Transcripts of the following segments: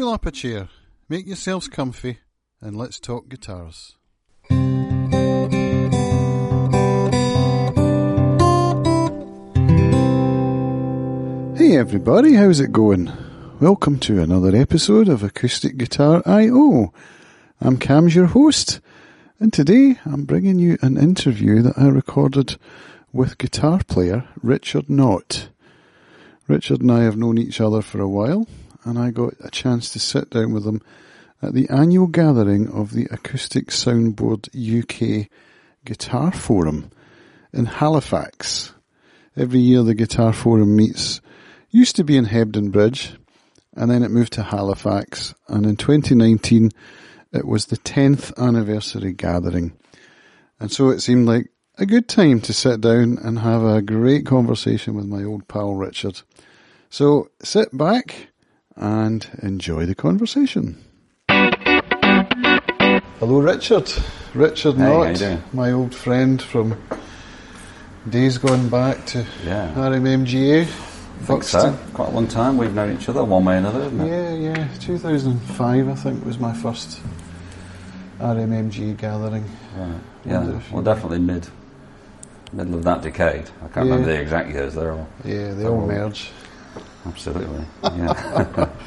Pull up a chair, make yourselves comfy, and let's talk guitars. Hey everybody, how's it going? Welcome to another episode of Acoustic Guitar I.O. I'm Cam's your host, and today I'm bringing you an interview that I recorded with guitar player Richard Knott. Richard and I have known each other for a while, and I got a chance to sit down with them at the annual gathering of the Acoustic Soundboard UK Guitar Forum in Halifax. Every year the Guitar Forum meets, used to be in Hebden Bridge, and then it moved to Halifax, and in 2019 it was the 10th anniversary gathering. And so it seemed like a good time to sit down and have a great conversation with my old pal Richard. So sit back and enjoy the conversation. Hello, Richard. Richard Hey, Knott, my old friend from days gone back to Yeah. RMMGA. I think so. Quite a long time. We've known each other one way or another? Yeah, yeah. 2005, I think, was my first RMMG gathering. Right. Yeah. Well, definitely mid, middle of that decade. I can't Yeah. remember the exact years. They're all Yeah, they all merge. Absolutely. Yeah.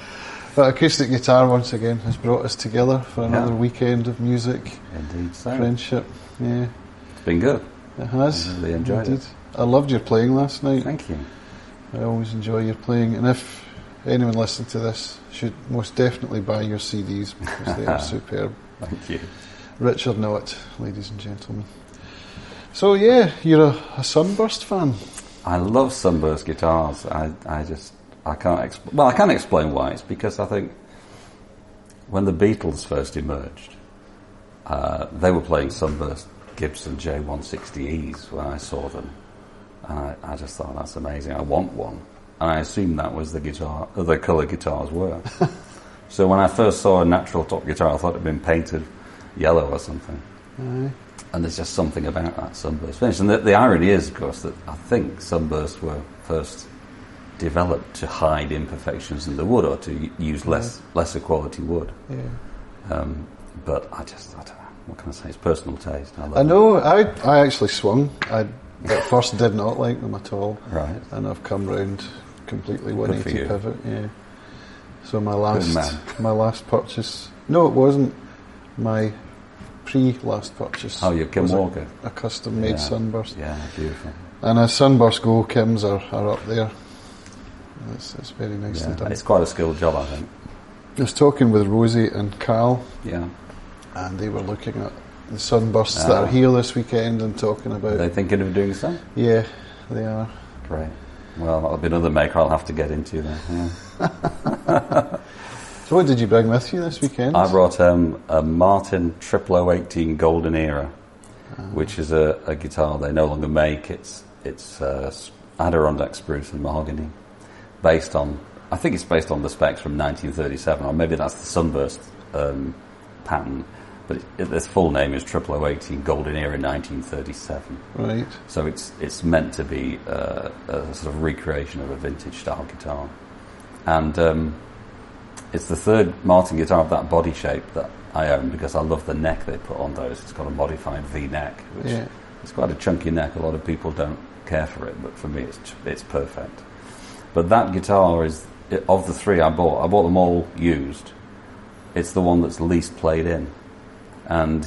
But acoustic guitar, once again, has brought us together for another Yeah. weekend of music, Indeed. So friendship. Yeah, it's been good. it has. I really enjoyed Indeed. it. I loved your playing last night. Thank you. I always enjoy your playing, and if anyone listening to this should most definitely buy your CDs because they are superb. Thank you. Richard Knott, ladies and gentlemen. So yeah, you're a, a Sunburst fan. I love Sunburst guitars. I, I just, I can't, exp- well, I can explain why. It's because I think when the Beatles first emerged, uh, they were playing Sunburst Gibson J160Es when I saw them. And I, I just thought, that's amazing. I want one. And I assumed that was the guitar, the colour guitars were. so when I first saw a natural top guitar, I thought it had been painted yellow or something. Aye. And there's just something about that sunburst finish. And the, the irony is, of course, that I think sunbursts were first developed to hide imperfections in the wood or to use less lesser quality wood. Yeah. Um, but I just, I don't know, what can I say? It's personal taste. I, I know. I I actually swung. I at first did not like them at all. Right. and I've come round completely for 180 you. pivot. Yeah. So my last my last purchase. No, it wasn't. My pre last purchase. Oh, your Kim was a- A, custom made Yeah. sunburst. Yeah, beautiful. And as Sunburst Go, Kim's are, are up there. It's, it's very nicely Yeah. done. It's quite a skilled job, I think. I was talking with Rosie and Cal, Yeah. and they were looking at the sunbursts that Ah. are here this weekend and talking about. Are they thinking of doing so? yeah, they are. Great. Well, that'll be another maker I'll have to get into then. Yeah. So, what did you bring with you this weekend? I brought um, a Martin 0018 Golden Era, Ah. which is a, a guitar they no longer make. It's it's uh, Adirondack spruce and mahogany, based on I think it's based on the specs from 1937, or maybe that's the Sunburst um, pattern. But it, it, its full name is 0018 Golden Era 1937. Right. So it's it's meant to be uh, a sort of recreation of a vintage style guitar, and um, it's the third Martin guitar of that body shape that I own because I love the neck they put on those. It's got a modified V neck, which Yeah. it's quite a chunky neck. A lot of people don't care for it, but for me, it's it's perfect. But that guitar is of the three I bought. I bought them all used. It's the one that's least played in, and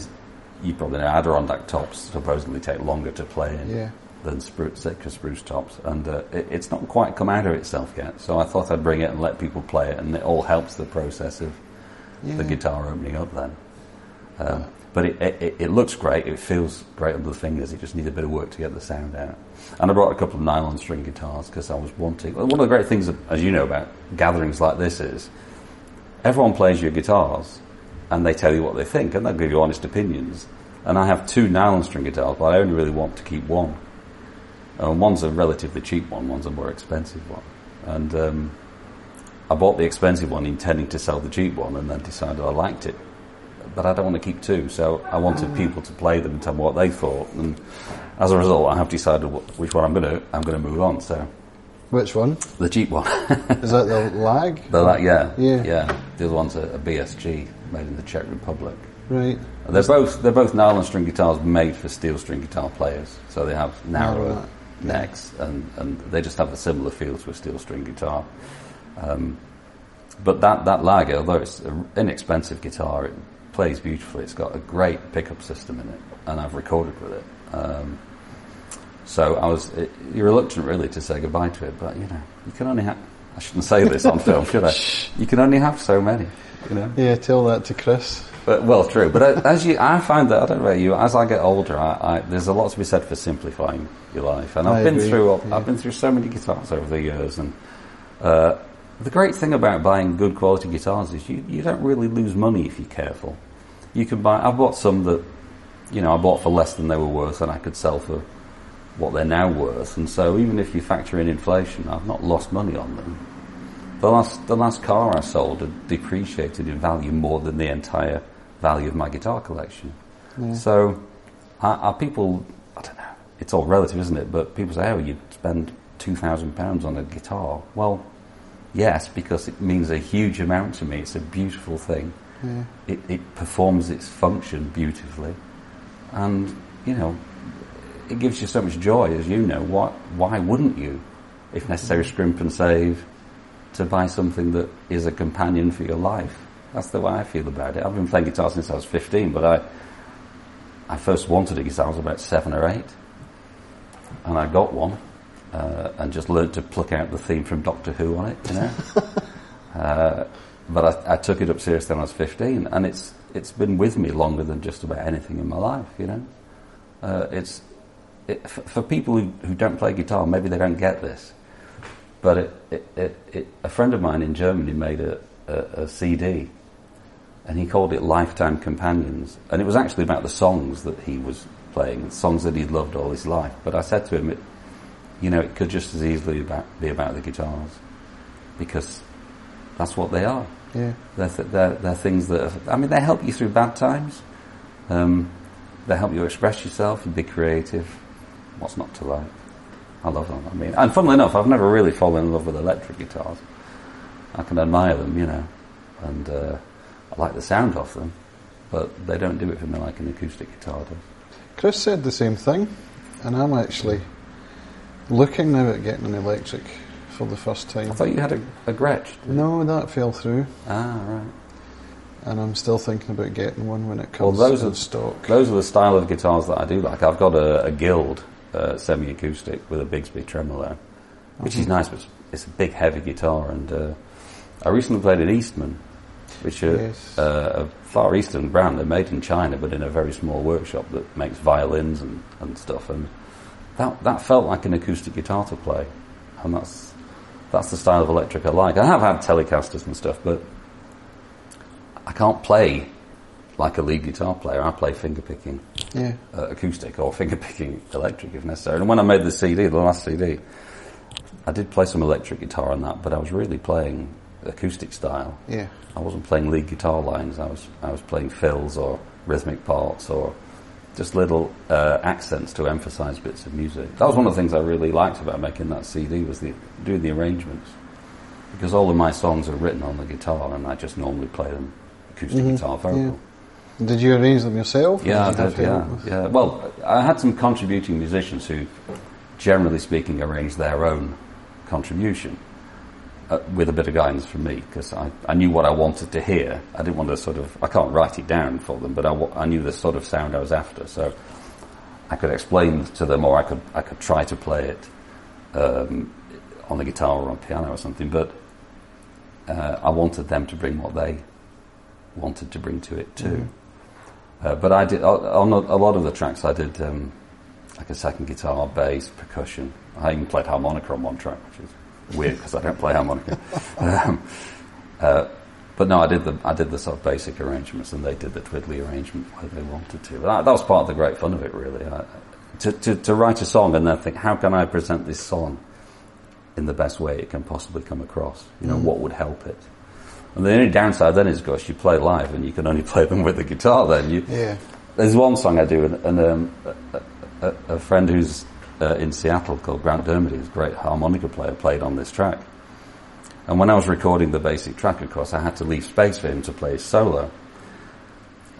you probably know Adirondack tops supposedly take longer to play in Yeah. than spruce, Sitka spruce tops, and uh, it, it's not quite come out of itself yet. So I thought I'd bring it and let people play it, and it all helps the process of Yeah. the guitar opening up. Then, um, but it, it, it looks great. It feels great under the fingers. It just needs a bit of work to get the sound out. And I brought a couple of nylon string guitars because I was wanting. One of the great things, as you know, about gatherings like this is everyone plays your guitars and they tell you what they think and they'll give you honest opinions. And I have two nylon string guitars, but I only really want to keep one. And one's a relatively cheap one, one's a more expensive one. And um, I bought the expensive one intending to sell the cheap one and then decided I liked it. But I don't want to keep two, so I wanted people to play them and tell me what they thought. And as a result, I have decided which one I'm going to I'm going to move on. So Which one? the cheap one, Is that the lag? the, that, yeah, Yeah. yeah. The other one's a, a BSG made in the Czech Republic. Right. They're both they're both nylon string guitars made for steel string guitar players. So they have narrower Narrower, necks and, and they just have a similar feel to a steel string guitar. Um, but that that Lager, although it's an inexpensive guitar, it plays beautifully. It's got a great pickup system in it, and I've recorded with it. Um, so I was it, you're reluctant really to say goodbye to it, but you know you can only have. I shouldn't say this on film, should I? You can only have so many. You know. Yeah, tell that to Chris. But, well, true. But uh, as you, I find that I don't know about you. As I get older, I, I, there's a lot to be said for simplifying your life, and I've I been agree, through. I've been through so many guitars over the years, and uh, the great thing about buying good quality guitars is you, you don't really lose money if you're careful. You can buy. I've bought some that, you know, I bought for less than they were worth, and I could sell for what they're now worth. And so, even if you factor in inflation, I've not lost money on them. The last, the last car I sold had depreciated in value more than the entire value of my guitar collection. So, are, are people? I don't know. It's all relative, isn't it? But people say, "Oh, you spend two thousand pounds on a guitar." Well, yes, because it means a huge amount to me. It's a beautiful thing. Yeah. It, it performs its function beautifully, and you know, it gives you so much joy, as you know. Why, why wouldn't you, if necessary, mm. scrimp and save to buy something that is a companion for your life? That's the way I feel about it. I've been playing guitar since I was 15, but I, I first wanted a guitar, I was about seven or eight, and I got one, uh, and just learned to pluck out the theme from Doctor Who on it, you know. uh, but I, I took it up seriously when I was 15, and it's it's been with me longer than just about anything in my life, you know. Uh, it's it, f- for people who, who don't play guitar, maybe they don't get this, but it, it, it, it, a friend of mine in Germany made a, a, a CD, and he called it Lifetime Companions, and it was actually about the songs that he was playing, songs that he'd loved all his life. But I said to him, it, you know, it could just as easily about, be about the guitars, because that's what they are. Yeah. They're, th- they're, they're things that, are, I mean, they help you through bad times. Um, they help you express yourself and be creative. What's not to like? I love them. I mean, and funnily enough, I've never really fallen in love with electric guitars. I can admire them, you know, and uh, I like the sound of them, but they don't do it for me like an acoustic guitar does. Chris said the same thing, and I'm actually looking now at getting an electric for the first time. I thought you had a, a Gretsch. No, that fell through, Ah, right. and I'm still thinking about getting one when it comes Well, those in are stock. Those are the style of guitars that I do like. I've got a, a Guild uh, semi-acoustic with a Bigsby tremolo, which is nice, but it's, it's a big, heavy guitar. And uh, I recently played an Eastman, which is Yes. uh, a Far Eastern brand. They're made in China, but in a very small workshop that makes violins and, and stuff. And that that felt like an acoustic guitar to play, and that's that's the style of electric I like. I have had Telecasters and stuff, but I can't play like a lead guitar player. I play finger picking Yeah. uh, acoustic or finger picking electric if necessary. And when I made the CD, the last CD, I did play some electric guitar on that, but I was really playing acoustic style. Yeah. I wasn't playing lead guitar lines. I was I was playing fills or rhythmic parts or just little uh, accents to emphasise bits of music. That was one of the things I really liked about making that CD was the doing the arrangements because all of my songs are written on the guitar and I just normally play them acoustic guitar vocal. Yeah. Did you arrange them yourself? Yeah, did have did, yeah, yeah. Well, I had some contributing musicians who, generally speaking, arranged their own contribution uh, with a bit of guidance from me because I, I knew what I wanted to hear. I didn't want to sort of, I can't write it down for them, but I, I knew the sort of sound I was after. So I could explain to them or I could, I could try to play it um, on the guitar or on piano or something, but uh, I wanted them to bring what they wanted to bring to it too. Uh, but I did on a, a lot of the tracks. I did um, like a second guitar, bass, percussion. I even played harmonica on one track, which is weird because I don't play harmonica. um, uh, but no, I did the I did the sort of basic arrangements, and they did the twiddly arrangement where they wanted to. That, that was part of the great fun of it, really. I, to, to to write a song and then think, how can I present this song in the best way it can possibly come across? You know, what would help it? And the only downside then is, of course, you play live and you can only play them with the guitar. Then you, Yeah. there's one song I do, and, and um, a, a, a friend who's uh, in Seattle called Grant Dermody, who's a great harmonica player, played on this track. And when I was recording the basic track, of course, I had to leave space for him to play his solo.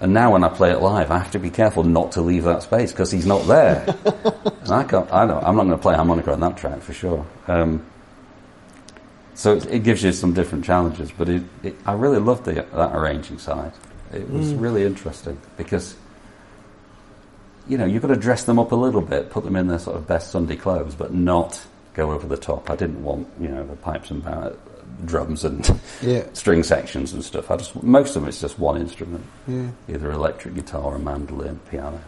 And now when I play it live, I have to be careful not to leave that space because he's not there. and I can't, I don't, I'm not going to play harmonica on that track for sure. Um, so it, it, gives you some different challenges, but it, it, I really loved the, that arranging side. It was mm. really interesting because, you know, you've got to dress them up a little bit, put them in their sort of best Sunday clothes, but not go over the top. I didn't want, you know, the pipes and drums and yeah. string sections and stuff. I just most of them it's just one instrument, yeah. either electric guitar or mandolin, piano,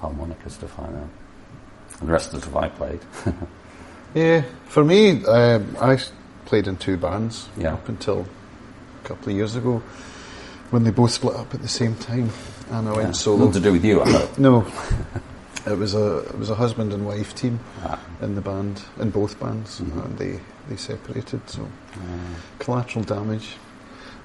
harmonica, stuff like that. And the rest of the stuff I played. yeah, for me, um, I played in two bands yeah. up until a couple of years ago when they both split up at the same time, and I went solo. Nothing to do with you, I know. no. It was a it was a husband and wife team ah. in the band in both bands, mm-hmm. and they they separated. So mm. collateral damage.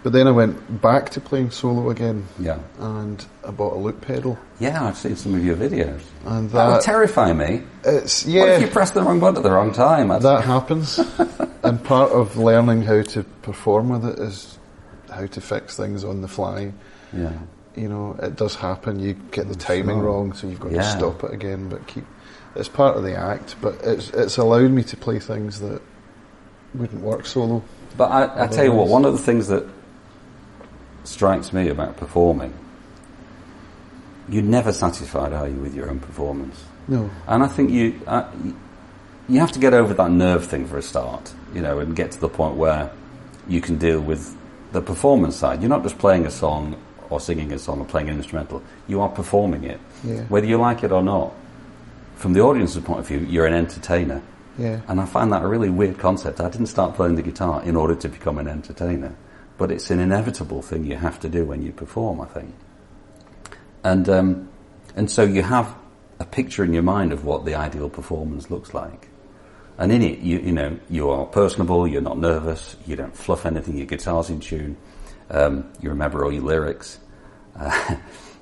But then I went back to playing solo again. Yeah. And I bought a loop pedal. Yeah, I've seen some of your videos. And that, that would terrify me. It's yeah. What if you press the wrong button at the wrong time? That's that happens. and part of learning how to perform with it is how to fix things on the fly. Yeah. You know, it does happen. You get the timing sure. wrong, so you've got yeah. to stop it again. But keep. It's part of the act. But it's it's allowed me to play things that wouldn't work solo. But I, I tell you what, one of the things that strikes me about performing, you're never satisfied, are you, with your own performance? No. And I think you, uh, you have to get over that nerve thing for a start, you know, and get to the point where you can deal with the performance side. You're not just playing a song or singing a song or playing an instrumental. You are performing it, yeah. whether you like it or not. From the audience's point of view, you're an entertainer. Yeah. And I find that a really weird concept. I didn't start playing the guitar in order to become an entertainer, but it's an inevitable thing you have to do when you perform, I think. And, um, and so you have a picture in your mind of what the ideal performance looks like. And in it, you, you know, you are personable, you're not nervous, you don't fluff anything, your guitar's in tune, um, you remember all your lyrics. Uh,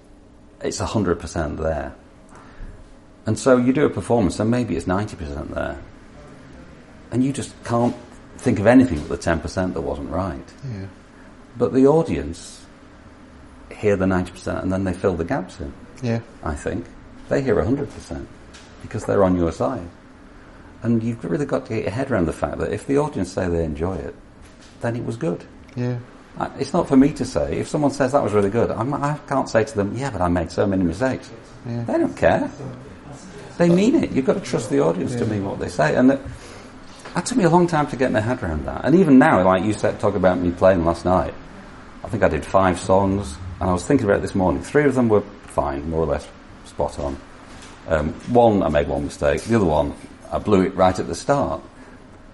it's 100% there. And so you do a performance, and maybe it's 90% there and you just can't think of anything but the 10% that wasn't right. Yeah. But the audience hear the 90% and then they fill the gaps in. Yeah. I think. They hear 100% because they're on your side. And you've really got to get your head around the fact that if the audience say they enjoy it, then it was good. Yeah. It's not for me to say. If someone says that was really good, I'm, I can not say to them, yeah, but I made so many mistakes. Yeah. They don't care. They mean it. You've got to trust the audience yeah. to mean what they say. And that, that took me a long time to get my head around that. And even now, like you said, talk about me playing last night. I think I did five songs, and I was thinking about it this morning. Three of them were fine, more or less spot on. Um, one, I made one mistake. The other one, I blew it right at the start.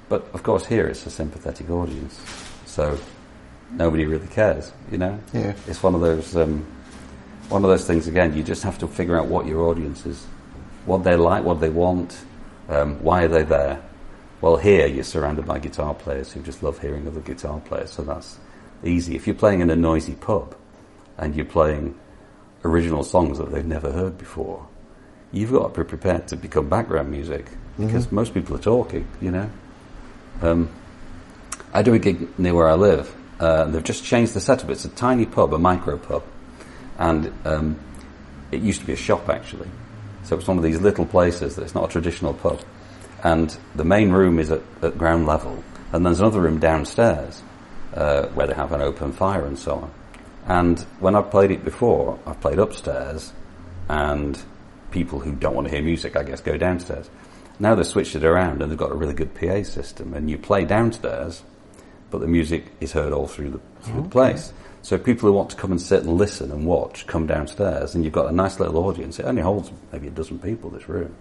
But of course, here it's a sympathetic audience, so nobody really cares. You know, yeah. it's one of those um, one of those things. Again, you just have to figure out what your audience is, what they like, what they want, um, why are they there, well, here you're surrounded by guitar players who just love hearing other guitar players, so that's easy. If you're playing in a noisy pub and you're playing original songs that they've never heard before, you've got to be prepared to become background music because mm-hmm. most people are talking, you know. Um, I do a gig near where I live. Uh, they've just changed the setup. It's a tiny pub, a micro pub, and um, it used to be a shop actually. So it's one of these little places that it's not a traditional pub and the main room is at, at ground level, and there's another room downstairs uh, where they have an open fire and so on. And when I've played it before, I've played upstairs, and people who don't want to hear music, I guess, go downstairs. Now they've switched it around and they've got a really good PA system, and you play downstairs, but the music is heard all through the, through okay. the place. So people who want to come and sit and listen and watch come downstairs, and you've got a nice little audience. It only holds maybe a dozen people, this room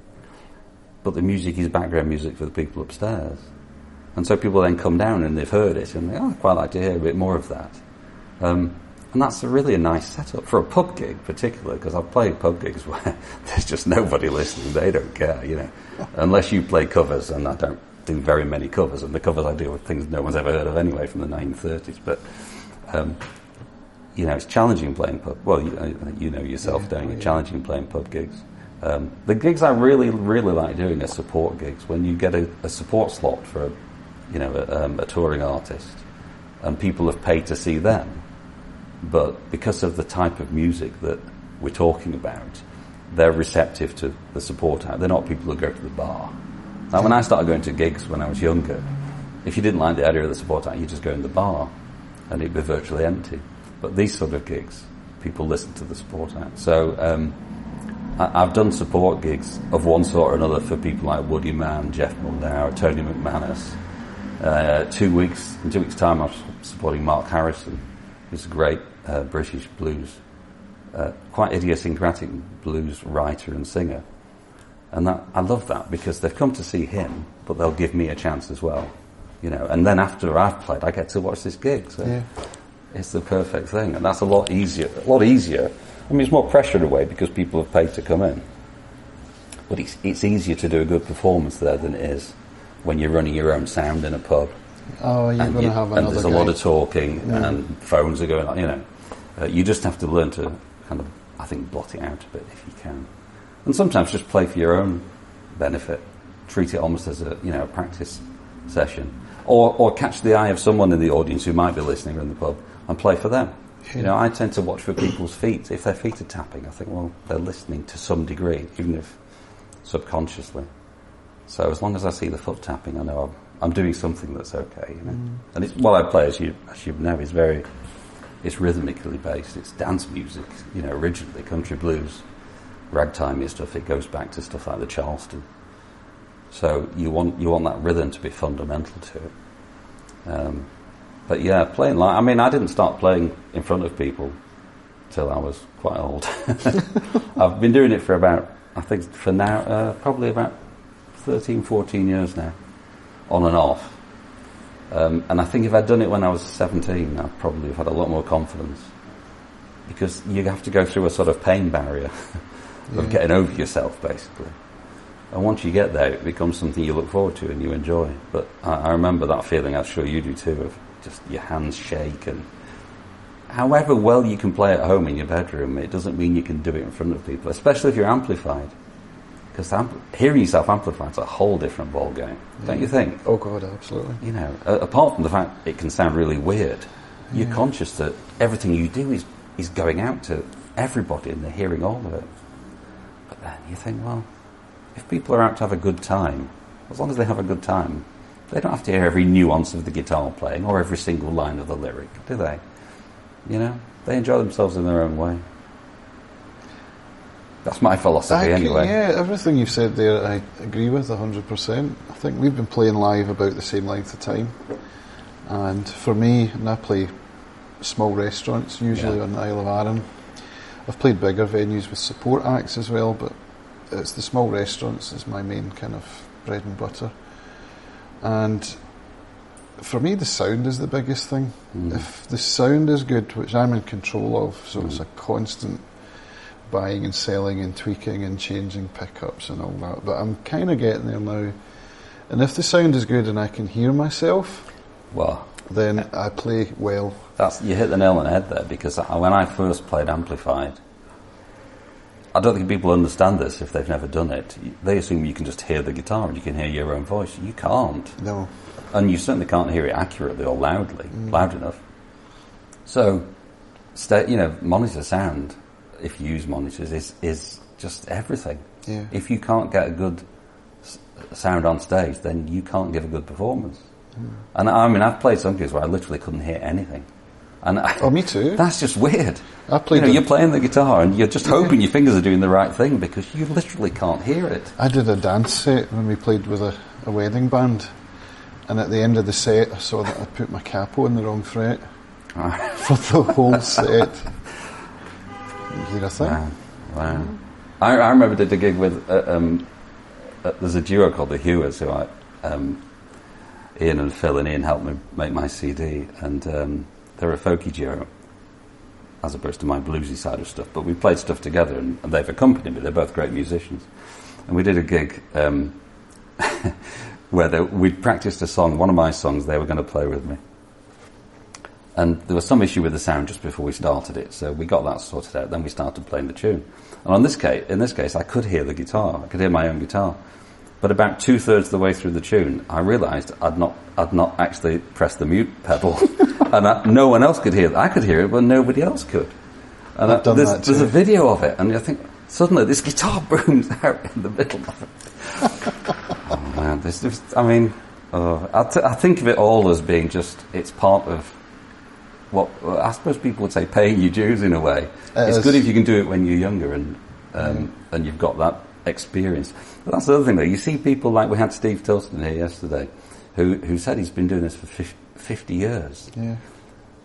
but the music is background music for the people upstairs. And so people then come down and they've heard it and they, oh, I'd quite like to hear a bit more of that. Um, and that's a really a nice setup for a pub gig, particularly because I've played pub gigs where there's just nobody listening. They don't care, you know, unless you play covers, and I don't do very many covers. And the covers I do are things no one's ever heard of anyway from the 1930s. But um, you know, it's challenging playing pub. Well, you, uh, you know yourself, yeah, don't you? Yeah. Challenging playing pub gigs. Um, the gigs I really, really like doing are support gigs. When you get a, a support slot for a, you know, a, um, a touring artist, and people have paid to see them. But because of the type of music that we're talking about, they're receptive to the support act. They're not people who go to the bar. Now, when I started going to gigs when I was younger, if you didn't like the idea of the support act, you just go in the bar, and it'd be virtually empty. But these sort of gigs, people listen to the support act. So um, I, have done support gigs of one sort or another for people like Woody Mann, Geoff Muldaur, Tony McManus. Uh, two weeks, in two weeks' time, I was supporting Mark Harrison, who's a great uh, British blues, uh, quite idiosyncratic blues writer and singer. And that, I love that because they've come to see him, but they'll give me a chance as well. You know, and then after I've played, I get to watch this gig. So yeah. it's the perfect thing, and that's a lot easier. A lot easier. I mean, it's more pressure in a way because people have paid to come in, but it's it's easier to do a good performance there than it is when you're running your own sound in a pub. Oh, you're going to have another. And there's a lot of talking, yeah. and phones are going on. You know, uh, you just have to learn to kind of, I think, blot it out a bit if you can, and sometimes just play for your own benefit. Treat it almost as a you know a practice session or, or catch the eye of someone in the audience who might be listening in the pub and play for them. You know, I tend to watch for people's feet. If their feet are tapping, I think, well, they're listening to some degree, even if subconsciously. So as long as I see the foot tapping, I know I'm, I'm doing something that's okay. You know? Mm. And it's, what I play, as you, as you know, is very, it's rhythmically based. It's dance music, you know, originally country blues, ragtimey stuff. It goes back to stuff like the Charleston. So you want you want that rhythm to be fundamental to it. Um, but yeah, playing live. I mean, I didn't start playing in front of people till I was quite old. I've been doing it for about I think for now uh, probably about 13, 14 years now, on and off. Um, and I think if I'd done it when I was 17, I'd probably have had a lot more confidence. Because you have to go through a sort of pain barrier of yeah. getting over yourself, basically. And once you get there, it becomes something you look forward to and you enjoy. But I, I remember that feeling, I'm sure you do too, of just your hands shake and however well you can play at home in your bedroom, it doesn't mean you can do it in front of people, especially if you're amplified. Because ampl- hearing yourself amplified is a whole different ball game, yeah. don't you think? Oh God, absolutely. You know, uh, apart from the fact it can sound really weird, you're conscious that everything you do is, is going out to everybody and they're hearing all of it. But then you think, well, if people are out to have a good time, as long as they have a good time, they don't have to hear every nuance of the guitar playing or every single line of the lyric, do they? You know, they enjoy themselves in their own way. That's my philosophy, can, anyway. Yeah, everything you've said there, I agree with 100%. I think we've been playing live about the same length of time. And for me, and I play small restaurants, usually yeah. on the Isle of Arran. I've played bigger venues with support acts as well, but it's the small restaurants is my main kind of bread and butter. And for me, the sound is the biggest thing. Mm. If the sound is good, which I'm in control of, so mm. it's a constant buying and selling and tweaking and changing pickups and all that. But I'm kind of getting there now. And if the sound is good and I can hear myself, well, then I play well. That's you hit the nail on the head there because when I first played amplified, I don't think people understand this if they've never done it. They assume you can just hear the guitar and you can hear your own voice. You can't. No. And you certainly can't hear it accurately or loudly, mm. loud enough. So, stay, you know, monitor sound, if you use monitors, is, is just everything. Yeah. If you can't get a good s- sound on stage, then you can't give a good performance. Mm. And I mean, I've played some gigs where I literally couldn't hear anything. And I, oh, me too. That's just weird. I played. You know, you're playing the guitar and you're just hoping your fingers are doing the right thing because you literally can't hear it. I did a dance set when we played with a, a wedding band, and at the end of the set, I saw that I put my capo in the wrong fret for the whole set. Thing? Wow. wow. I, I, remember did a gig with. Uh, um, uh, there's a duo called the Hewers who I. Um, Ian and Phil and Ian helped me make my CD, and um, they're a folky duo as opposed to my bluesy side of stuff. But we played stuff together, and, and they've accompanied me. They're both great musicians, and we did a gig um, where they, we'd practiced a song, one of my songs. They were going to play with me, and there was some issue with the sound just before we started it. So we got that sorted out. Then we started playing the tune, and on this case, in this case, I could hear the guitar. I could hear my own guitar. But about two thirds of the way through the tune, I realised I'd not, I'd not actually pressed the mute pedal, and I, no one else could hear it. I could hear it, but nobody else could. And I've I- done there's, that there's a video of it, and I think suddenly this guitar booms out in the middle of it. oh man, this just, I mean, uh, I, t- I think of it all as being just, it's part of what I suppose people would say paying your dues in a way. It it's good if you can do it when you're younger and um, and you've got that experience. But that's the other thing though. You see people like we had Steve Tilston here yesterday, who who said he's been doing this for 50 years. Yeah.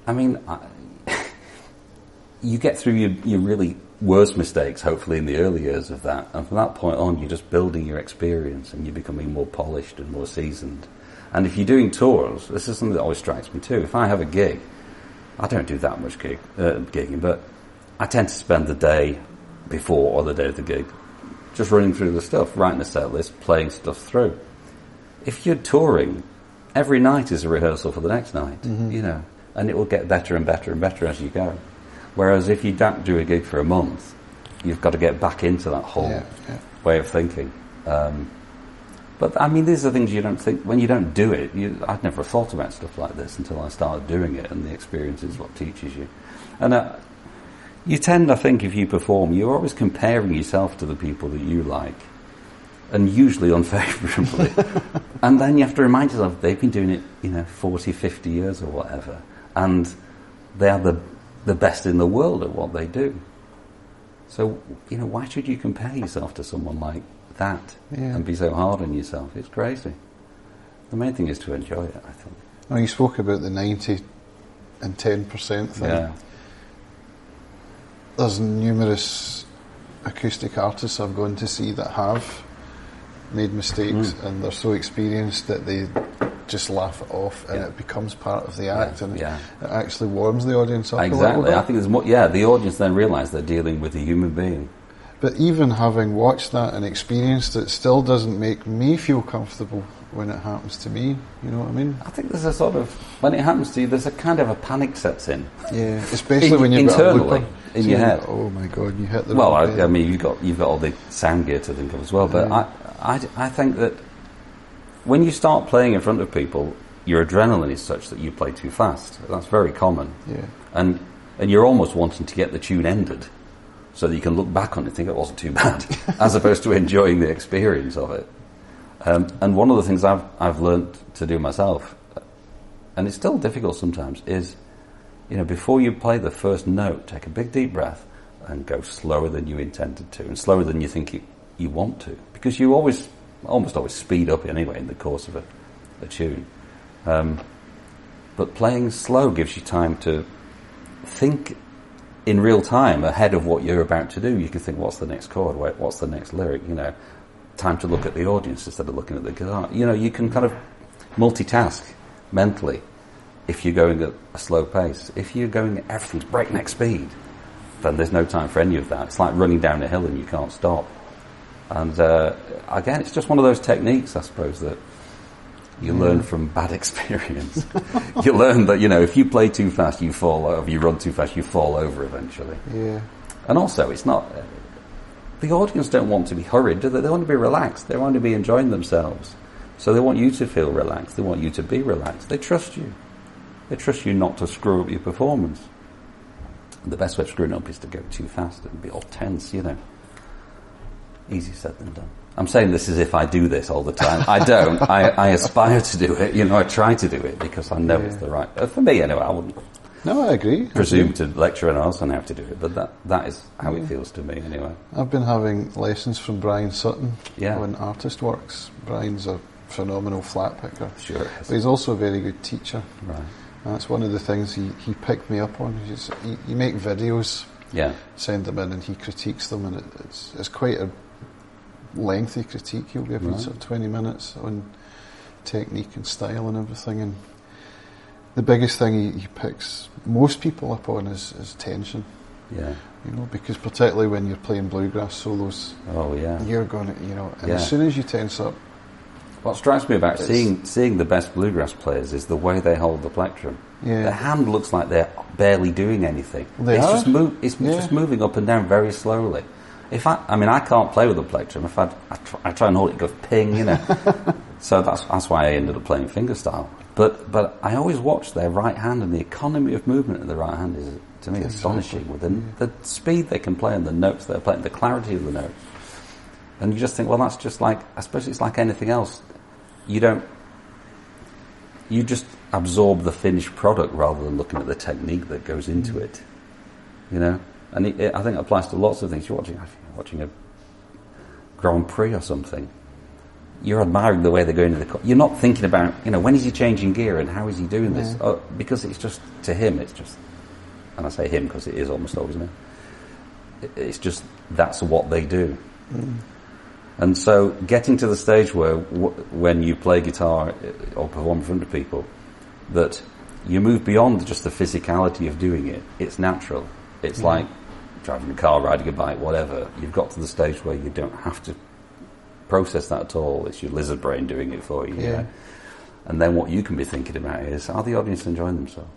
I mean, I, you get through your, your really worst mistakes, hopefully in the early years of that, and from that point on, you're just building your experience and you're becoming more polished and more seasoned. And if you're doing tours, this is something that always strikes me too. If I have a gig, I don't do that much gig, uh, gigging, but I tend to spend the day before or the day of the gig just running through the stuff, writing a set list, playing stuff through. If you're touring, every night is a rehearsal for the next night, you know, and it will get better and better and better as you go. Whereas if you don't do a gig for a month, you've got to get back into that whole Yeah, yeah. way of thinking. Um, but I mean, these are things you don't think when you don't do it. You, I'd never thought about stuff like this until I started doing it, and the experience is what teaches you. And uh, you tend, I think, if you perform, you're always comparing yourself to the people that you like, and usually unfavourably. and then you have to remind yourself they've been doing it, you know, 40, 50 years or whatever, and they are the the best in the world at what they do. So, you know, why should you compare yourself to someone like that Yeah. and be so hard on yourself? It's crazy. The main thing is to enjoy it, I think. Now you spoke about the ninety and ten percent thing. Yeah. There's numerous acoustic artists I've gone to see that have made mistakes Mm. and they're so experienced that they just laugh it off and Yeah. it becomes part of the act and yeah. it actually warms the audience up a little Exactly. I think there's more, yeah, the audience then realise they're dealing with a human being. But even having watched that and experienced it still doesn't make me feel comfortable when it happens to me. You know what I mean? I think there's a sort of, when it happens to you, there's a kind of a panic sets in. Yeah, especially In- when you've got a internally, in So your head. Oh my god, you hit the Well, I. I mean, you've got you've got all the sound gear to think of as well. But Yeah. I, I, I think that when you start playing in front of people, your adrenaline is such that you play too fast. That's very common, Yeah. and and you're almost wanting to get the tune ended, so that you can look back on it and think it wasn't too bad, as opposed to enjoying the experience of it. Um, and one of the things I've I've learned to do myself, and it's still difficult sometimes, is you know before you play the first note, take a big deep breath and go slower than you intended to, and slower than you think you, you want to, because you always almost always speed up anyway in the course of a, a tune. Um, but playing slow gives you time to think in real time ahead of what you're about to do. You can think, what's the next chord? What's the next lyric? You know, time to look at the audience instead of looking at the guitar. You know, you can kind of multitask mentally if you're going at a slow pace. If you're going at everything's breakneck speed, then there's no time for any of that. It's like running down a hill and you can't stop. And uh, again, it's just one of those techniques, I suppose, that you learn from bad experience. you learn that, you know, if you play too fast, you fall over. You run too fast, you fall over eventually. Yeah. And also, it's not. The audience don't want to be hurried, do they? They want to be relaxed. They want to be enjoying themselves. So they want you to feel relaxed. They want you to be relaxed. They trust you. They trust you not to screw up your performance. The best way of screwing up is to go too fast and be all tense, you know. Easy said than done. I'm saying this as if I do this all the time. I don't. I, I aspire to do it. You know, I try to do it because I know it's the right. Uh, for me, anyway, I wouldn't No, I agree. Presume agree. to lecture anyone else on how to do it, but that, that is how it feels to me anyway. I've been having lessons from Bryan Sutton Yeah. on Artist Works. Bryan's a phenomenal flat picker. Sure. But he's also a very good teacher. Right. And that's one of the things he, he picked me up on. He's, he, you make videos, Yeah. send them in, and he critiques them, and it, it's, it's quite a lengthy critique. He'll give you Right. sort of 20 minutes on technique and style and everything. And the biggest thing he, he picks most people up on is, is tension. Yeah. You know, because particularly when you're playing bluegrass solos, Oh, yeah. you're going to, you know, and Yeah. as soon as you tense up, What strikes me about seeing seeing the best bluegrass players is the way they hold the plectrum. Yeah. Their hand looks like they're barely doing anything. They it's are. just move. It's Yeah. just moving up and down very slowly. If I, I mean, I can't play with a plectrum. If I, I, try, I try and hold it, it goes ping, you know. so that's that's why I ended up playing fingerstyle. But but I always watch their right hand and the economy of movement of the right hand is to me astonishing with the, the speed they can play and the notes they're playing, the clarity of the notes. And you just think, well, that's just like I suppose it's like anything else. You don't. You just absorb the finished product rather than looking at the technique that goes into mm. it. You know, and it, it, I think it applies to lots of things. You're watching, watching a Grand Prix or something. You're admiring the way they're going to the. Co- you're not thinking about, you know, when is he changing gear and how is he doing this? Yeah. Oh, because it's just to him, it's just, and I say him because it is almost always me. It's just that's what they do. And so, getting to the stage where, w- when you play guitar uh, or perform in front of people, that you move beyond just the physicality of doing it. It's natural. It's like driving a car, riding a bike, whatever. You've got to the stage where you don't have to process that at all. It's your lizard brain doing it for you. you know? And then what you can be thinking about is, are the audience enjoying themselves?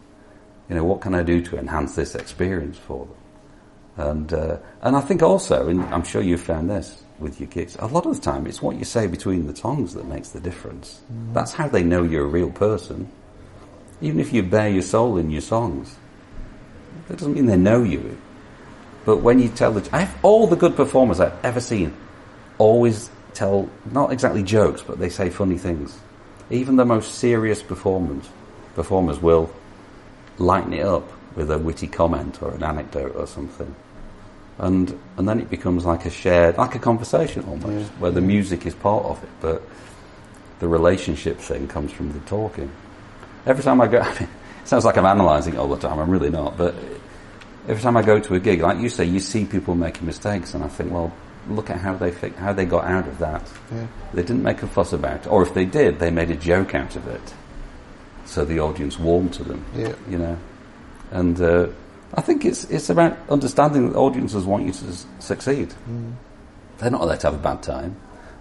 You know, what can I do to enhance this experience for them? And uh, and I think also, and I'm sure you've found this with your gigs, a lot of the time it's what you say between the songs that makes the difference. That's how they know you're a real person. Even if you bare your soul in your songs, that doesn't mean they know you. But when you tell the, I've, all the good performers I've ever seen always tell not exactly jokes, but they say funny things. Even the most serious performers performers will lighten it up with a witty comment or an anecdote or something. And and then it becomes like a shared like a conversation almost, Yeah. where the music is part of it, but the relationship thing comes from the talking. Every time I go I mean, it sounds like I'm analysing it all the time, I'm really not, but every time I go to a gig, like you say, you see people making mistakes and I think, well, look at how they fi- how they got out of that. Yeah. They didn't make a fuss about it. Or if they did, they made a joke out of it. So the audience warmed to them. Yeah. You know? And uh, I think it's it's about understanding that audiences want you to s- succeed. They're not there to have a bad time.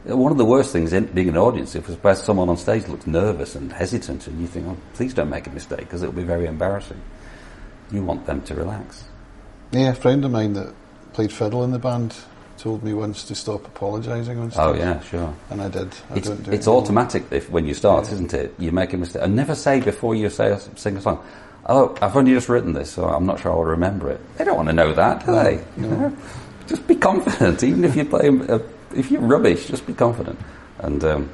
Uh, One of the worst things in being an audience if where someone on stage looks nervous and hesitant and you think, oh, please don't make a mistake because it'll be very embarrassing. You want them to relax. Yeah, a friend of mine that played fiddle in the band told me once to stop apologising on stage. Oh, yeah, sure. And I did. I It's, don't do it's anymore. automatic if, when you start, Yeah. isn't it? You make a mistake. And never say before you say sing a song, oh, I've only just written this, so I'm not sure I'll remember it. They don't want to know that, do they? You know? Just be confident. Even if you play, a, if you're rubbish, just be confident. And um,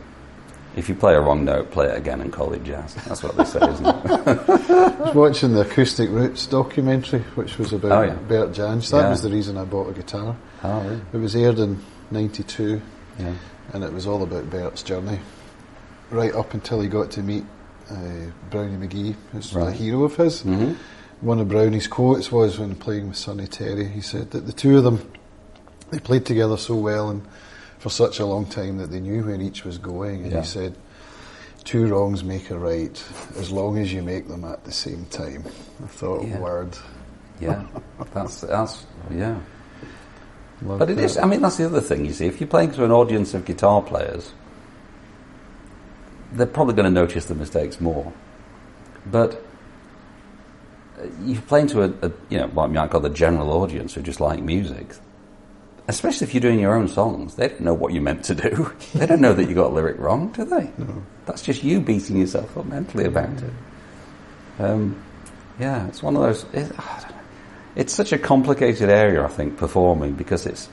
if you play a wrong note, play it again and call it jazz. That's what they say, isn't it? I was watching the Acoustic Roots documentary, which was about Oh, yeah. Bert Jansch. That Yeah. was the reason I bought a guitar. Oh, really? It was aired in 92, Yeah. and it was all about Bert's journey. Right up until he got to meet uh, Brownie McGhee, who's a hero of his. hmm One of Brownie's quotes was when playing with Sonny Terry, he said that the two of them, they played together so well and for such a long time that they knew where each was going. And Yeah. he said, two wrongs make a right as long as you make them at the same time. I thought, Yeah. word. Yeah. That's, that's, yeah. Love But it that. is, I mean, that's the other thing, you see. If you're playing to an audience of guitar players, they're probably going to notice the mistakes more. But uh, you're playing to a, a you know, what you might call the general audience who just like music, especially if you're doing your own songs. They don't know what you meant to do. they don't know that you got a lyric wrong, do they? No. That's just you beating yourself up mentally about it. Um, yeah, it's one of those. It, I don't know. It's such a complicated area, I think, performing because it's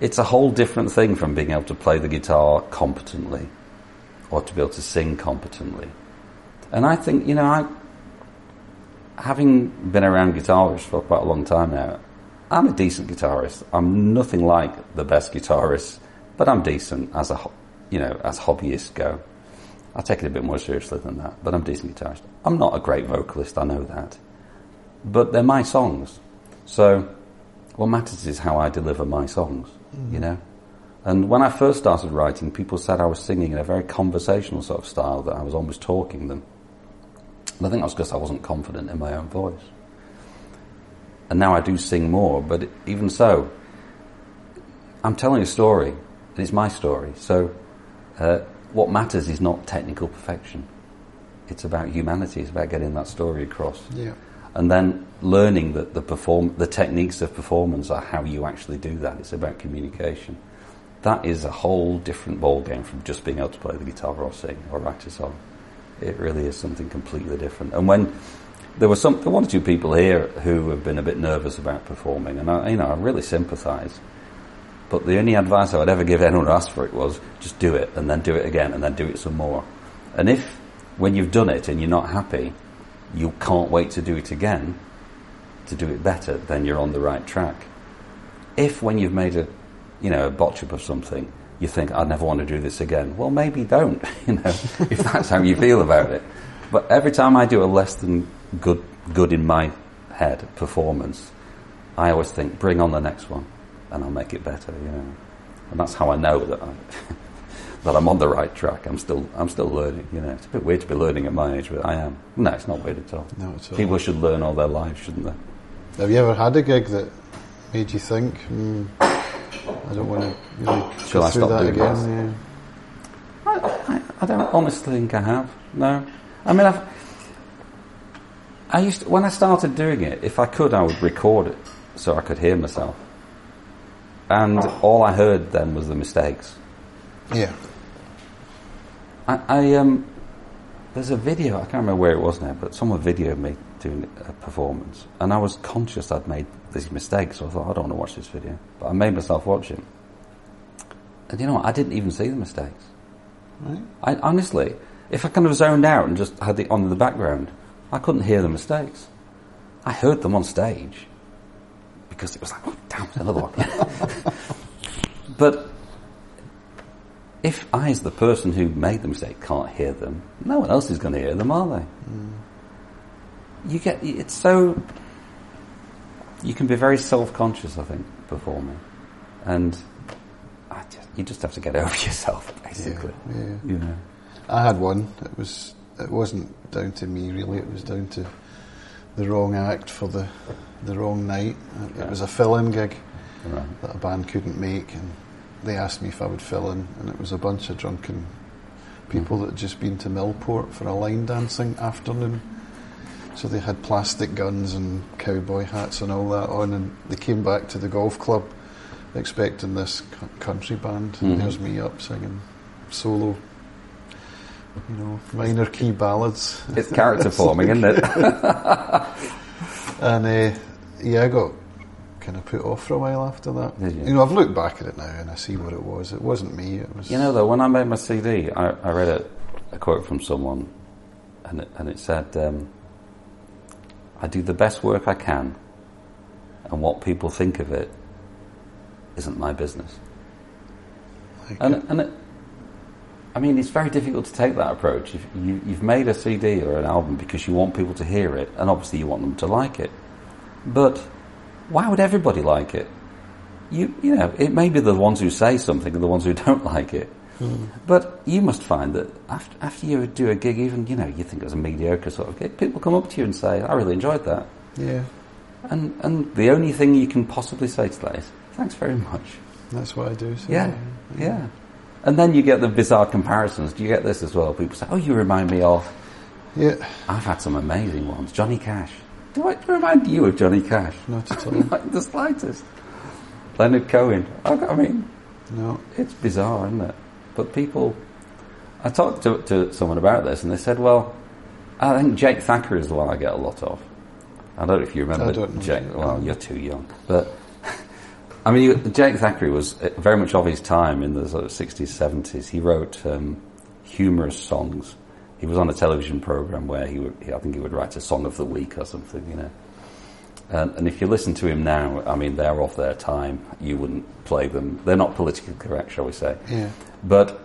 it's a whole different thing from being able to play the guitar competently or to be able to sing competently. And I think, you know, I having been around guitarists for quite a long time now, I'm a decent guitarist. I'm nothing like the best guitarist, but I'm decent as a, you know, as hobbyists go. I take it a bit more seriously than that, but I'm decent guitarist. I'm not a great vocalist, I know that. But they're my songs. So what matters is how I deliver my songs, you know? And when I first started writing, people said I was singing in a very conversational sort of style, that I was almost talking them. And I think that's because I wasn't confident in my own voice. And now I do sing more, but even so, I'm telling a story, and it's my story. So uh, what matters is not technical perfection. It's about humanity. It's about getting that story across. Yeah. and then learning that the perform the techniques of performance are how you actually do that. It's about communication. That is a whole different ball game from just being able to play the guitar or sing or write a song. It really is something completely different. And when there were some, there were one or two people here who have been a bit nervous about performing, and I, you know, I really sympathise. But the only advice I would ever give anyone who asked for it was just do it, and then do it again, and then do it some more. And if, when you've done it and you're not happy, you can't wait to do it again, to do it better, then you're on the right track. If when you've made a, you know, a botch up of something, you think, I'd never want to do this again, well, maybe don't, you know, if that's how you feel about it. But every time I do a less than good, good in my head performance, I always think, bring on the next one, and I'll make it better, you know. And that's how I know that I, that I'm on the right track. I'm still, I'm still learning. You know, it's a bit weird to be learning at my age, but I am. No, it's not weird at all. No, it's all People should learn all their lives, shouldn't they? Have you ever had a gig that made you think, hmm, I don't want to really Shall go I through stop that again? I, I, I don't honestly think I have. No, I mean, I've. I used to, when I started doing it, if I could, I would record it so I could hear myself. And all I heard then was the mistakes. Yeah. I, I um, there's a video. I can't remember where it was now, but someone videoed me doing a performance, and I was conscious I'd made these mistakes. So I thought I don't want to watch this video, but I made myself watch it. And you know what? I didn't even see the mistakes. Right. I honestly, if I kind of zoned out and just had it on in the background, I couldn't hear the mistakes. I heard them on stage because it was like, oh, damn, another one. but if I, as the person who made the mistake, can't hear them, no one else is going to hear them, are they? Hmm. You get it's so. You can be very self-conscious, I think, performing, and I just, you just have to get over yourself, basically. Yeah. yeah. You know. I had one. It was. It wasn't down to me really. It was down to the wrong act for the the wrong night. It, Yeah. was a fill-in gig Right. that a band couldn't make, and they asked me if I would fill in, and it was a bunch of drunken people that had just been to Millport for a line dancing afternoon. So they had plastic guns and cowboy hats and all that on, and they came back to the golf club expecting this c- country band. Mhm. And there's me up singing solo, you know, minor key ballads. It's character forming, isn't it? And uh, yeah, I got kind of put off for a while after that. Did you? know, I've looked back at it now and I see what it was. It wasn't me. It was. You know, though, when I made my CD, I, I read a, a quote from someone, and it, and it said, um, "I do the best work I can, and what people think of it isn't my business." like, And and it, I mean, it's very difficult to take that approach. If you, you've made a CD or an album because you want people to hear it, and obviously you want them to like it, but why would everybody like it? You you know, it may be the ones who say something and the ones who don't like it. Hmm. But you must find that after, after you do a gig, even you know you think it was a mediocre sort of gig, people come up to you and say, "I really enjoyed that," yeah, and and the only thing you can possibly say to that is, "Thanks very much." that's what I do. So Yeah, yeah. And then you get the bizarre comparisons. Do you get this as well? People say, "Oh, you remind me of." yeah, I've had some amazing ones. Johnny Cash. Do I, remind you of Johnny Cash? not at all. Not the slightest. Leonard Cohen. I, I mean, no, it's bizarre, isn't it? But people. I talked to, to someone about this, and they said, "Well, I think Jake Thackeray is the one I get a lot of." I don't know if you remember I don't know Jake. Jake. Well, you're too young, but I mean, Jake Thackeray was uh, very much of his time in the sort of 60s, 70s. He wrote um, humorous songs. He was on a television program where he would, I think he would write a song of the week or something, you know. And, and if you listen to him now, I mean, they're off their time. You wouldn't play them. They're not politically correct, shall we say. yeah, But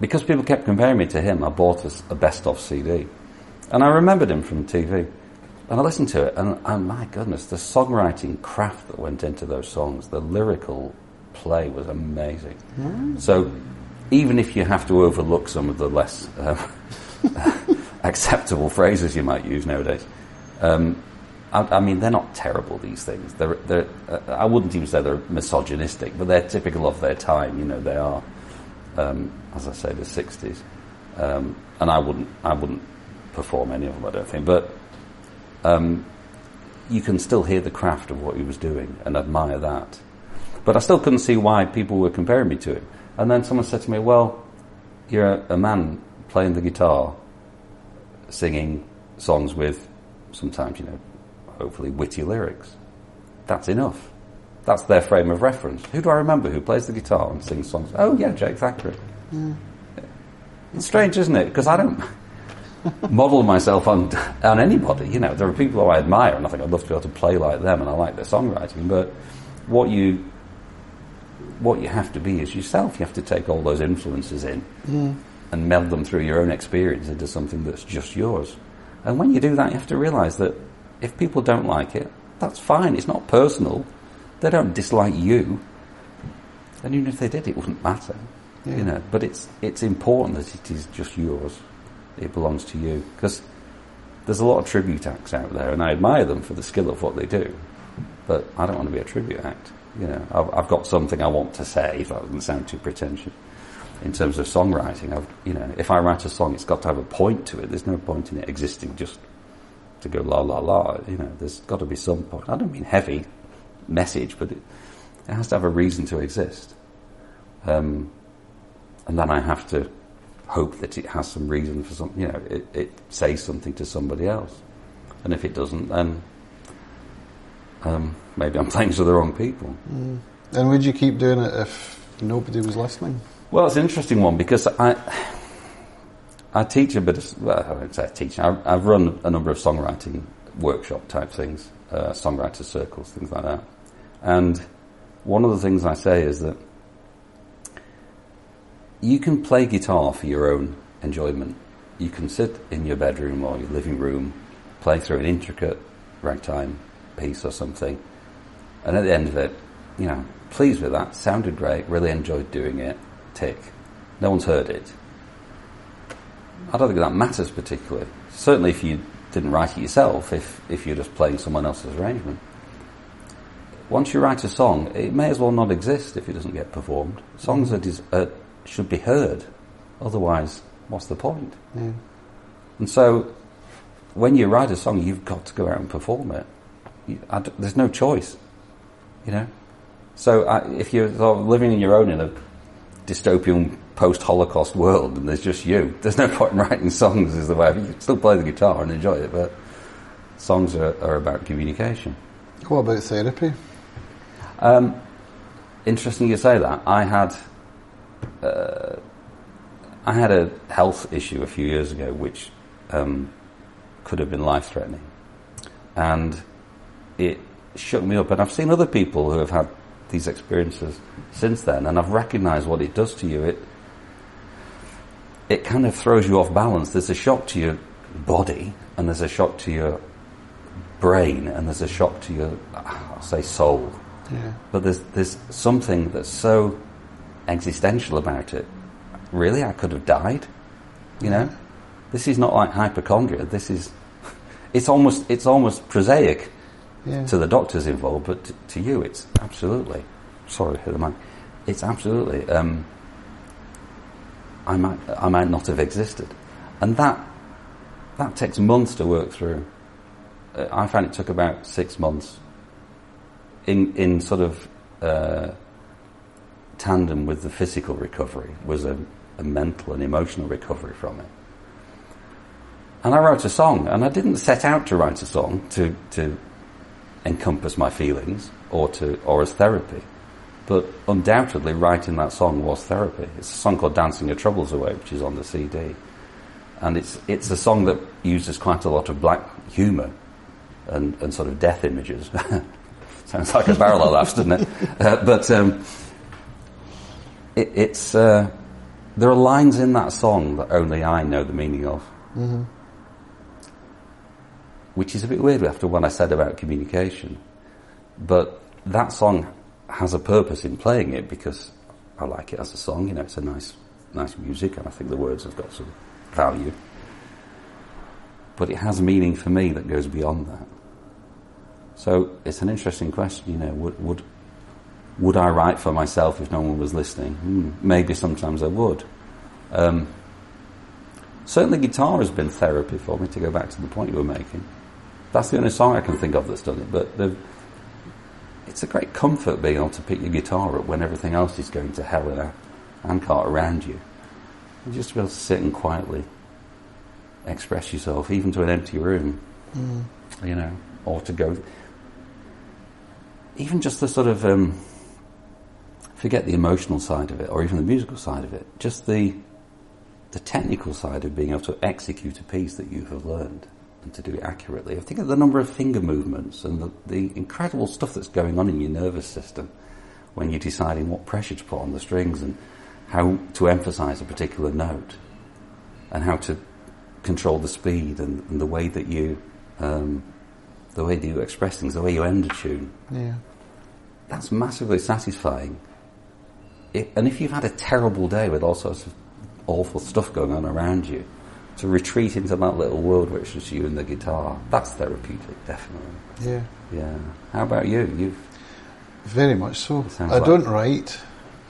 because people kept comparing me to him, I bought a best-of CD, and I remembered him from TV. And I listened to it, and, and my goodness, the songwriting craft that went into those songs, the lyrical play was amazing. So, even if you have to overlook some of the less um, acceptable phrases you might use nowadays, um, I, I mean, they're not terrible. These things. They're, they're, uh, I wouldn't even say they're misogynistic, but they're typical of their time. You know, they are um, as I say, the '60s, um, and I wouldn't, I wouldn't perform any of them. I don't think, but um, you can still hear the craft of what he was doing and admire that. But I still couldn't see why people were comparing me to him. And then someone said to me, Well, you're a, man playing the guitar, singing songs with sometimes, you know, hopefully witty lyrics. That's enough. That's their frame of reference. Who do I remember who plays the guitar and sings songs? Oh, yeah, Jake Thackeray. Mm. It's strange, isn't it? Because I don't model myself on on anybody. You know, there are people who I admire, and I think I'd love to be able to play like them, and I like their songwriting. But what you what you have to be is yourself. You have to take all those influences in and meld them through your own experience into something that's just yours. And when you do that, you have to realise that if people don't like it, that's fine. It's not personal. They don't dislike you. And even if they did, it wouldn't matter. Yeah. You know, but it's it's important that it is just yours. It belongs to you because there's a lot of tribute acts out there, and I admire them for the skill of what they do. But I don't want to be a tribute act. You know, I've, I've got something I want to say. If that doesn't sound too pretentious, in terms of songwriting, I've, you know, if I write a song, it's got to have a point to it. There's no point in it existing just to go la la la. You know, there's got to be some point. I don't mean heavy message, but it, it has to have a reason to exist. Um, and then I have to hope that it has some reason for some, you know, it, it says something to somebody else. And if it doesn't, then um, maybe I'm playing to the wrong people. Mm. And would you keep doing it if nobody was listening? Well, it's an interesting one because I I teach a bit of well, I won't say teaching. I, I've run a number of songwriting workshop type things, uh, songwriter circles, things like that. And one of the things I say is that you can play guitar for your own enjoyment. You can sit in your bedroom or your living room, play through an intricate ragtime piece or something, and at the end of it, you know, pleased with that, sounded great, really enjoyed doing it, tick. No one's heard it. I don't think that matters particularly. Certainly if you didn't write it yourself, if, if you're just playing someone else's arrangement. Once you write a song, it may as well not exist if it doesn't get performed. Songs mm-hmm. are, should be heard. Otherwise, what's the point? Yeah. And so, when you write a song, you've got to go out and perform it. You, there's no choice, you know. So, I, if you're sort of living in your own in a dystopian post-Holocaust world, and there's just you, there's no point in writing songs. Is the way you still play the guitar and enjoy it, but songs are, are about communication. What about therapy? Um, interesting you say that. I had uh, I had a health issue a few years ago, which um, could have been life threatening, and it shook me up. And I've seen other people who have had these experiences since then, and I've recognised what it does to you. It it kind of throws you off balance. There's a shock to your body, and there's a shock to your brain, and there's a shock to your, I'll say, soul. Yeah. But there's there's something that's so existential about it. Really, I could have died. You know, this is not like hypochondria. This is it's almost it's almost prosaic yeah. to the doctors involved, but to, to you, it's absolutely. Sorry, hit the mic. It's absolutely. Um, I might I might not have existed, and that that takes months to work through. Uh, I found it took about six months. In in sort of uh, tandem with the physical recovery was a, a mental and emotional recovery from it. And I wrote a song, and I didn't set out to write a song to, to encompass my feelings or to or as therapy. But undoubtedly writing that song was therapy. It's a song called Dancing Your Troubles Away, which is on the CD. And it's it's a song that uses quite a lot of black humour and, and sort of death images. Sounds like a barrel of laughs, doesn't it? Uh, but um, it, it's uh, there are lines in that song that only I know the meaning of, mm-hmm. which is a bit weird after what I said about communication. But that song has a purpose in playing it because I like it as a song. You know, it's a nice, nice music, and I think the words have got some value. But it has meaning for me that goes beyond that. So it's an interesting question. You know, would, would would I write for myself if no one was listening? Hmm, maybe sometimes I would. Um, certainly, guitar has been therapy for me, to go back to the point you were making. That's the only song I can think of that's done it. But the, it's a great comfort being able to pick your guitar up when everything else is going to hell in a handcart around you. And just to be able to sit and quietly express yourself, even to an empty room, Mm. you know, or to go. Even just the sort of um, forget the emotional side of it, or even the musical side of it. Just the the technical side of being able to execute a piece that you have learned and to do it accurately. I think of the number of finger movements and the, the incredible stuff that's going on in your nervous system when you're deciding what pressure to put on the strings and how to emphasize a particular note and how to control the speed and, and the way that you um, the way that you express things, the way you end a tune. Yeah. That's massively satisfying. If, and if you've had a terrible day with all sorts of awful stuff going on around you, to retreat into that little world which is you and the guitar, that's therapeutic, definitely. Yeah. Yeah. How about you? You've Very much so. I like- don't write.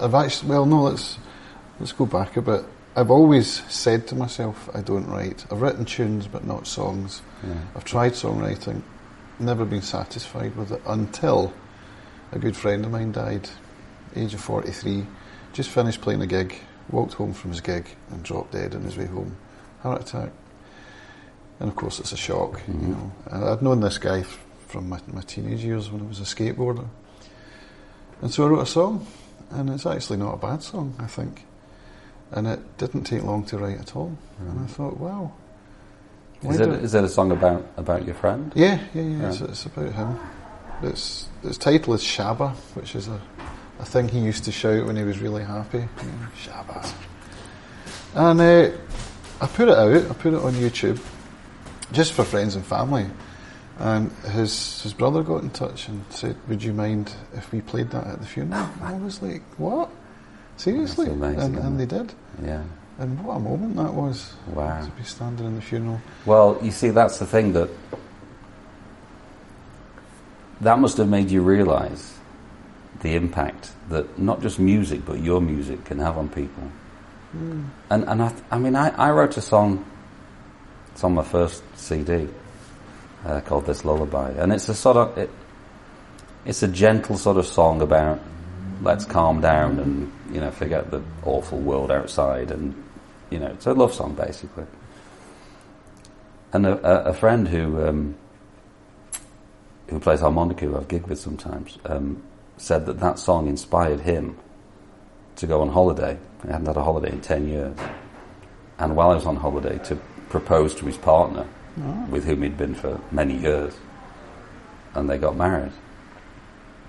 I've actually, well, no, let's, let's go back a bit. I've always said to myself, I don't write. I've written tunes, but not songs. yeah. I've tried songwriting, never been satisfied with it until a good friend of mine died, age of 43. Just finished playing a gig, walked home from his gig and dropped dead on his way home. Heart attack. And of course, it's a shock, Mhm. you know. And I'd known this guy f- from my, my teenage years when I was a skateboarder. And so I wrote a song, and it's actually not a bad song, I think. And it didn't take long to write at all. And I thought, wow. Is it, is it a song about, about your friend? yeah, yeah, yeah. It's, Yeah. it's about him. Its its title is Shabba, which is a, a thing he used to shout when he was really happy. You Shabba. And uh, I put it out. I put it on YouTube, just for friends and family. And his his brother got in touch and said, "Would you mind if we played that at the funeral?" I was like, "What? Seriously?" Amazing, and, and they did. Yeah. And what a moment that was Wow. to be standing in the funeral. Well, you see, that's the thing that that must have made you realise the impact that not just music but your music can have on people. And and I, I mean, I, I wrote a song. It's on my first CD uh, called "This Lullaby," and it's a sort of it, it's a gentle sort of song about let's calm down and you know forget the awful world outside, and you know it's a love song basically. And a, a, a friend who um, who plays harmonica, who I've gigged with sometimes, um, said that that song inspired him to go on holiday. He hadn't had a holiday in ten years, and while I was on holiday, to propose to his partner, with whom he'd been for many years, and they got married.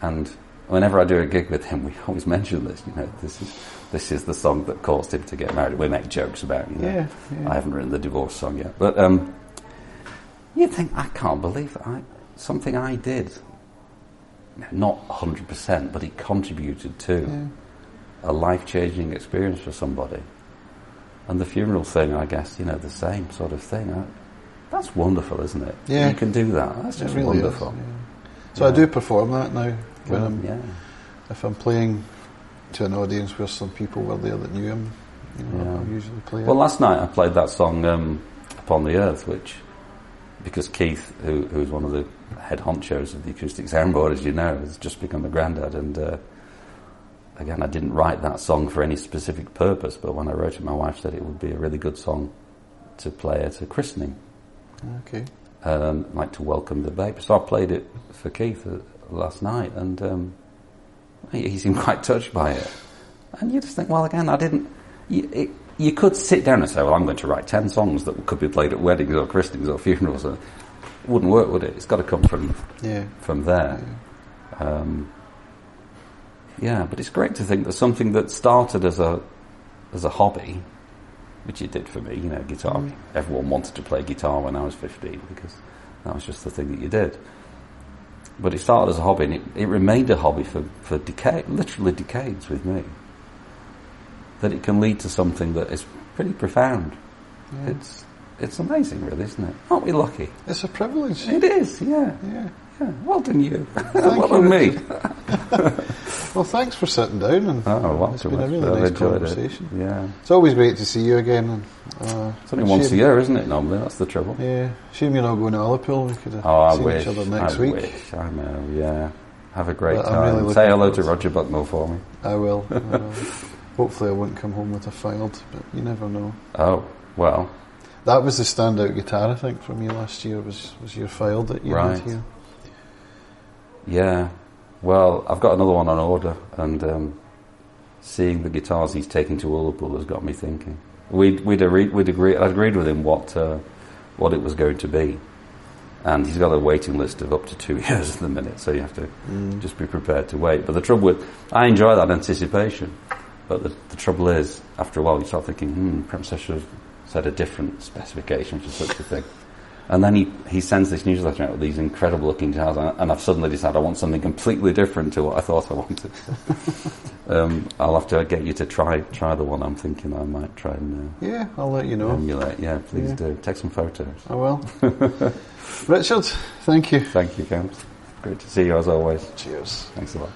And whenever I do a gig with him, we always mention this. You know, this is this is the song that caused him to get married. We make jokes about. You know, Yeah, yeah. I haven't written the divorce song yet, but um, you think I can't believe that I something I did, not hundred percent, but it contributed to Yeah. a life changing experience for somebody. And the funeral thing, I guess, you know, the same sort of thing. I, that's wonderful, isn't it? Yeah. you can do that. That's just really wonderful. Is, yeah. So I do perform that now when I'm yeah. if I'm playing to an audience where some people were there that knew him. You know, Yeah. I'll usually play Well, it. last night I played that song um, "Upon the Earth," which because Keith, who, who's one of the head honchos of the acoustic soundboard, as you know, has just become a granddad. And uh, again, I didn't write that song for any specific purpose, but when I wrote it, my wife said it would be a really good song to play at a christening, Okay. um, like to welcome the baby. So I played it for Keith uh, last night, and um, he, he seemed quite touched by it. And you just think, well, again, I didn't. You, it, you could sit down and say, well, I'm going to write ten songs that could be played at weddings or christenings or funerals. It wouldn't work, would it? It's got to come from Yeah. from there. Um, yeah, but it's great to think that something that started as a as a hobby, which it did for me, you know, guitar. Mm. Everyone wanted to play guitar when I was 15 because that was just the thing that you did. But it started as a hobby and it, it remained a hobby for, for decade, literally decades with me. That it can lead to something that is pretty profound. yeah. It's it's amazing, really, isn't it? Aren't we lucky? It's a privilege. It is, yeah. Yeah. Yeah, well done you. Well done me. Well, thanks for sitting down, and Oh, welcome. it's been a really nice conversation. It. Yeah. It's always great to see you again. And, uh, It's only once a year, isn't it, normally? That's the trouble. Yeah, shame you're not going to Ullapool. We could have Oh, seen wish. each other next I week. wish. I know, yeah. Have a great But time. really Say hello to Roger Bucknall for me. I will. I will. Hopefully, I won't come home with a Fylde, but you never know. Oh, well, That was the standout guitar, I think, from you last year. Was was your Fylde that you Right. had here? yeah. Well, I've got another one on order, and um, seeing the guitars he's taking to Ullapool has got me thinking. We'd, we'd, agree, we'd agree, I'd agreed with him what, uh, what it was going to be. And he's got a waiting list of up to two years at the minute, so you have to Mm. just be prepared to wait. But the trouble with, I enjoy that anticipation. But the, the trouble is, after a while, you start thinking, hmm, perhaps I should have set a different specification for such a thing. And then he, he sends this newsletter out with these incredible looking guitars, and, and I've suddenly decided I want something completely different to what I thought I wanted. um, I'll have to get you to try try the one I'm thinking I might try and Yeah, I'll let you uh, know. emulate. Yeah, please Yeah. do. Take some photos. I will. Richard, thank you. Thank you, Camps. Great to see you as always. Cheers. Thanks a lot.